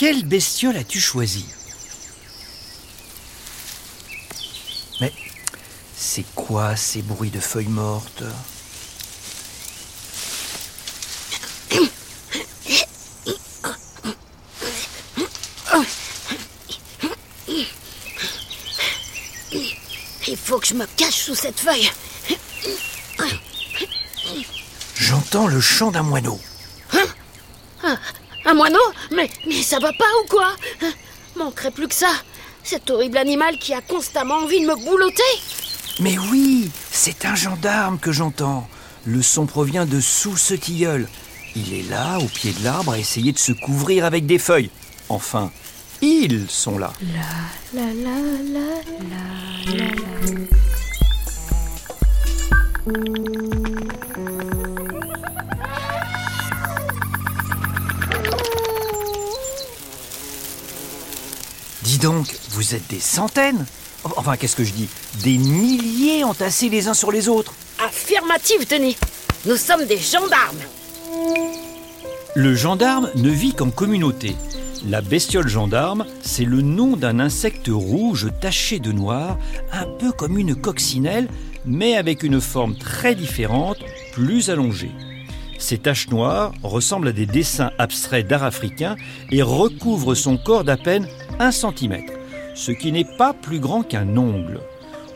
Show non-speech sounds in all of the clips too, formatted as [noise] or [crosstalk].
Quelle bestiole as-tu choisi? Mais c'est quoi ces bruits de feuilles mortes? Il faut que je me cache sous cette feuille. J'entends le chant d'un moineau. Un moineau mais, mais ça va pas ou quoi Manquerait plus que ça. Cet horrible animal qui a constamment envie de me boulotter. Mais oui, c'est un gendarme que j'entends. Le son provient de sous ce tilleul. Il est là, au pied de l'arbre, à essayer de se couvrir avec des feuilles. Enfin, ils sont là. La la la la la la. Dis donc, vous êtes des centaines Enfin, qu'est-ce que je dis Des milliers entassés les uns sur les autres. Affirmative, Denis. Nous sommes des gendarmes. Le gendarme ne vit qu'en communauté. La bestiole gendarme, c'est le nom d'un insecte rouge taché de noir, un peu comme une coccinelle, mais avec une forme très différente, plus allongée. Ces taches noires ressemblent à des dessins abstraits d'art africain et recouvrent son corps d'à peine 1 cm, ce qui n'est pas plus grand qu'un ongle.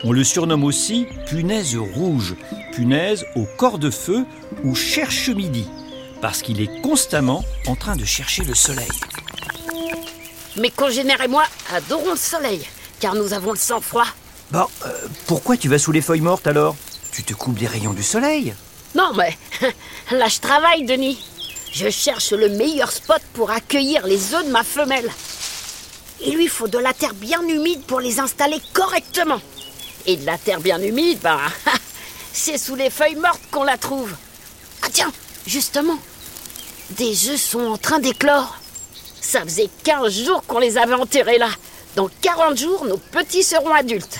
On le surnomme aussi punaise rouge, punaise au corps de feu ou cherche midi, parce qu'il est constamment en train de chercher le soleil. Mes congénères et moi adorons le soleil, car nous avons le sang-froid. Bon, euh, pourquoi tu vas sous les feuilles mortes alors? Tu te coupes des rayons du soleil? Non, mais [laughs] là je travaille, Denis. Je cherche le meilleur spot pour accueillir les œufs de ma femelle. Il lui faut de la terre bien humide pour les installer correctement. Et de la terre bien humide, ben, [laughs] c'est sous les feuilles mortes qu'on la trouve. Ah tiens, justement, des œufs sont en train d'éclore. Ça faisait 15 jours qu'on les avait enterrés là. Dans 40 jours, nos petits seront adultes.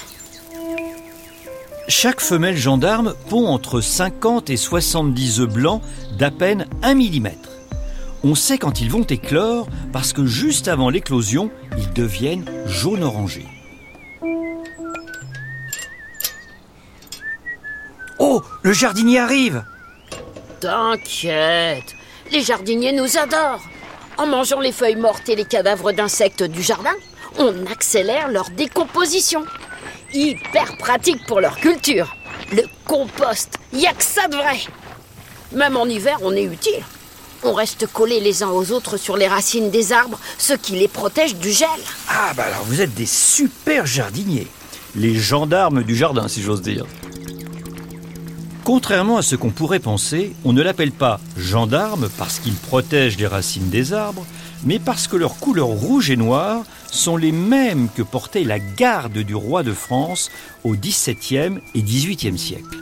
Chaque femelle gendarme pond entre 50 et 70 œufs blancs d'à peine 1 mm. On sait quand ils vont éclore parce que juste avant l'éclosion, ils deviennent jaune-orangé. Oh, le jardinier arrive T'inquiète, les jardiniers nous adorent. En mangeant les feuilles mortes et les cadavres d'insectes du jardin, on accélère leur décomposition. Hyper pratique pour leur culture. Le compost, y a que ça de vrai. Même en hiver, on est utile. On reste collés les uns aux autres sur les racines des arbres, ce qui les protège du gel. Ah bah alors vous êtes des super jardiniers. Les gendarmes du jardin, si j'ose dire. Contrairement à ce qu'on pourrait penser, on ne l'appelle pas gendarme parce qu'ils protègent les racines des arbres, mais parce que leurs couleurs rouge et noire sont les mêmes que portait la garde du roi de France au XVIIe et XVIIIe siècle.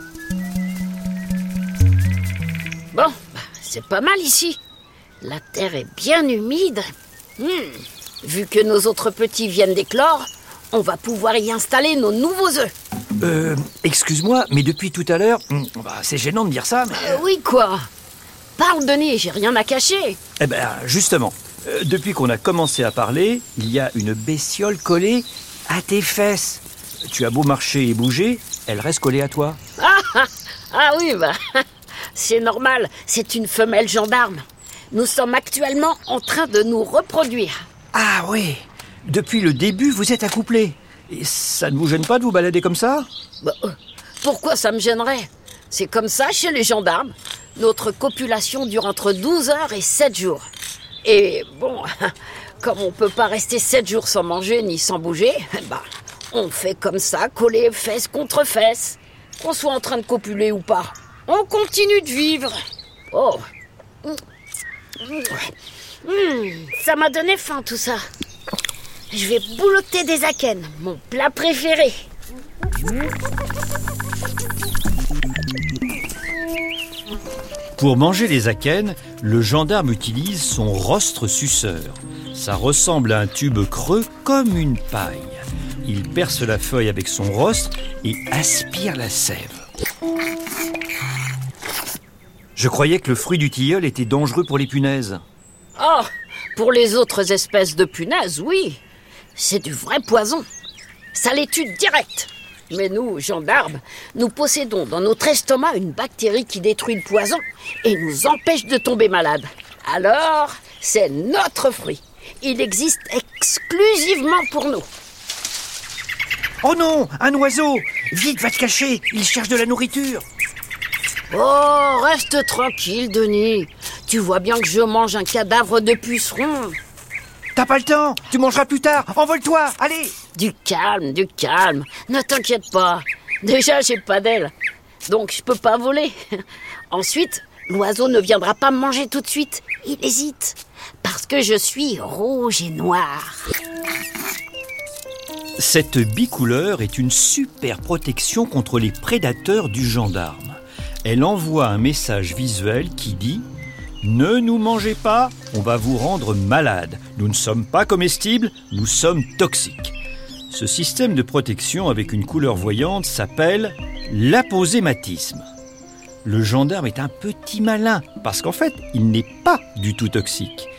Bon, bah, c'est pas mal ici. La terre est bien humide. Hmm, Vu que nos autres petits viennent d'éclore, on va pouvoir y installer nos nouveaux œufs. Euh, excuse-moi, mais depuis tout à l'heure, hum, bah, c'est gênant de dire ça, mais... Euh, oui, quoi Parle, Denis, j'ai rien à cacher. Eh ben, justement, euh, depuis qu'on a commencé à parler, il y a une bestiole collée à tes fesses. Tu as beau marcher et bouger, elle reste collée à toi. Ah, ah, ah oui, bah, [laughs] c'est normal, c'est une femelle gendarme. Nous sommes actuellement en train de nous reproduire. Ah oui, depuis le début, vous êtes accouplés. Et ça ne vous gêne pas de vous balader comme ça Bah, euh, pourquoi ça me gênerait? C'est comme ça chez les gendarmes. Notre copulation dure entre 12 heures et 7 jours. Et bon, [laughs] comme on peut pas rester 7 jours sans manger ni sans bouger, [laughs] bah, on fait comme ça, coller fesses contre fesses. Qu'on soit en train de copuler ou pas. On continue de vivre. Oh. Hmm, ça m'a donné faim tout ça. Je vais boulotter des akènes, mon plat préféré. Pour manger les akènes, le gendarme utilise son rostre suceur. Ça ressemble à un tube creux comme une paille. Il perce la feuille avec son rostre et aspire la sève. Je croyais que le fruit du tilleul était dangereux pour les punaises. Oh, Pour les autres espèces de punaises, oui. C'est du vrai poison. Ça les tue direct. Mais nous, gendarmes, nous possédons dans notre estomac une bactérie qui détruit le poison et nous empêche de tomber malade. Alors, c'est notre fruit. Il existe exclusivement pour nous. Oh non, un oiseau Vite, va te cacher, il cherche de la nourriture. Oh, reste tranquille, Denis. Tu vois bien que je mange un cadavre de puceron. T'as pas le temps, tu mangeras plus tard, envole-toi, allez Du calme, du calme. Ne t'inquiète pas. Déjà, j'ai pas d'aile. Donc, je peux pas voler. [laughs] Ensuite, l'oiseau ne viendra pas me manger tout de suite. Il hésite. Parce que je suis rouge et noir. Cette bicouleur est une super protection contre les prédateurs du gendarme. Elle envoie un message visuel qui dit Ne nous mangez pas, on va vous rendre malade. Nous ne sommes pas comestibles, nous sommes toxiques. Ce système de protection avec une couleur voyante s'appelle l'aposématisme. Le gendarme est un petit malin parce qu'en fait, il n'est pas du tout toxique.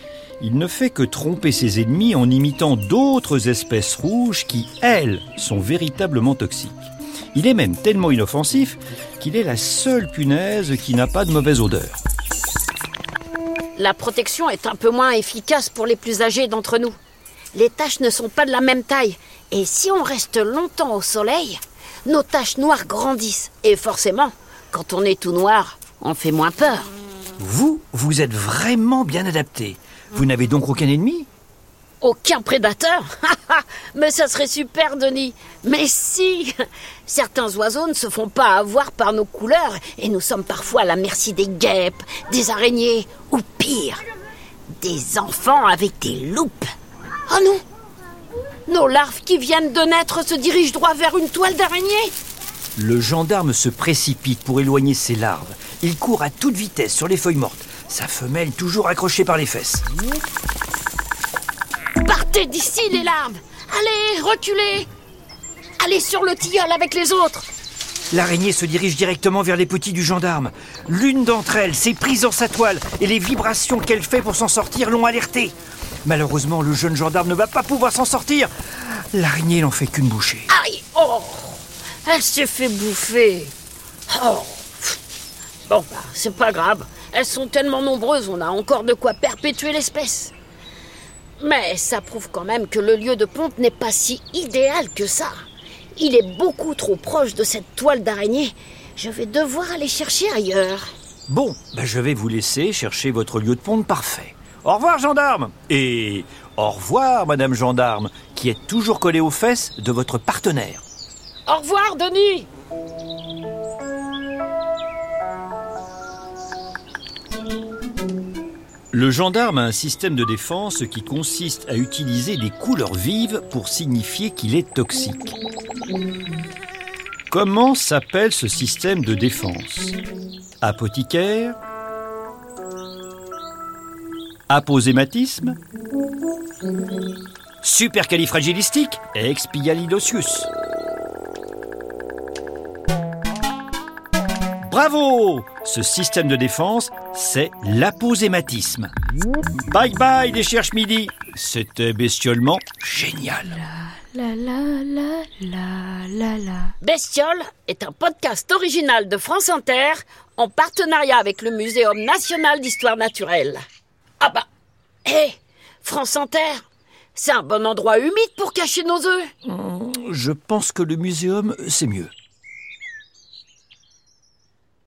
Il ne fait que tromper ses ennemis en imitant d'autres espèces rouges qui, elles, sont véritablement toxiques. Il est même tellement inoffensif qu'il est la seule punaise qui n'a pas de mauvaise odeur. La protection est un peu moins efficace pour les plus âgés d'entre nous. Les taches ne sont pas de la même taille. Et si on reste longtemps au soleil, nos taches noires grandissent. Et forcément, quand on est tout noir, on fait moins peur. Vous, vous êtes vraiment bien adapté. Vous n'avez donc aucun ennemi? Aucun prédateur [laughs] Mais ça serait super, Denis. Mais si Certains oiseaux ne se font pas avoir par nos couleurs et nous sommes parfois à la merci des guêpes, des araignées ou pire, des enfants avec des loupes. Oh non Nos larves qui viennent de naître se dirigent droit vers une toile d'araignée Le gendarme se précipite pour éloigner ses larves. Il court à toute vitesse sur les feuilles mortes, sa femelle toujours accrochée par les fesses. Partez d'ici, les larves Allez, reculez Allez sur le tilleul avec les autres L'araignée se dirige directement vers les petits du gendarme. L'une d'entre elles s'est prise dans sa toile et les vibrations qu'elle fait pour s'en sortir l'ont alerté. Malheureusement, le jeune gendarme ne va pas pouvoir s'en sortir. L'araignée n'en fait qu'une bouchée. Aïe Oh Elle s'est fait bouffer Oh Bon, bah, c'est pas grave. Elles sont tellement nombreuses, on a encore de quoi perpétuer l'espèce. Mais ça prouve quand même que le lieu de ponte n'est pas si idéal que ça. Il est beaucoup trop proche de cette toile d'araignée. Je vais devoir aller chercher ailleurs. Bon, bah, je vais vous laisser chercher votre lieu de ponte parfait. Au revoir, gendarme Et au revoir, madame gendarme, qui est toujours collée aux fesses de votre partenaire. Au revoir, Denis Le gendarme a un système de défense qui consiste à utiliser des couleurs vives pour signifier qu'il est toxique. Comment s'appelle ce système de défense? Apothicaire? Aposématisme? Supercalifragilistique? Expialidocious Bravo! Ce système de défense, c'est l'aposématisme. Bye bye les cherches midi C'était bestiolement génial. La la la la la la. Bestiole est un podcast original de France Inter en partenariat avec le Muséum national d'histoire naturelle. Ah bah, hé, France Inter, c'est un bon endroit humide pour cacher nos œufs. Je pense que le muséum, c'est mieux.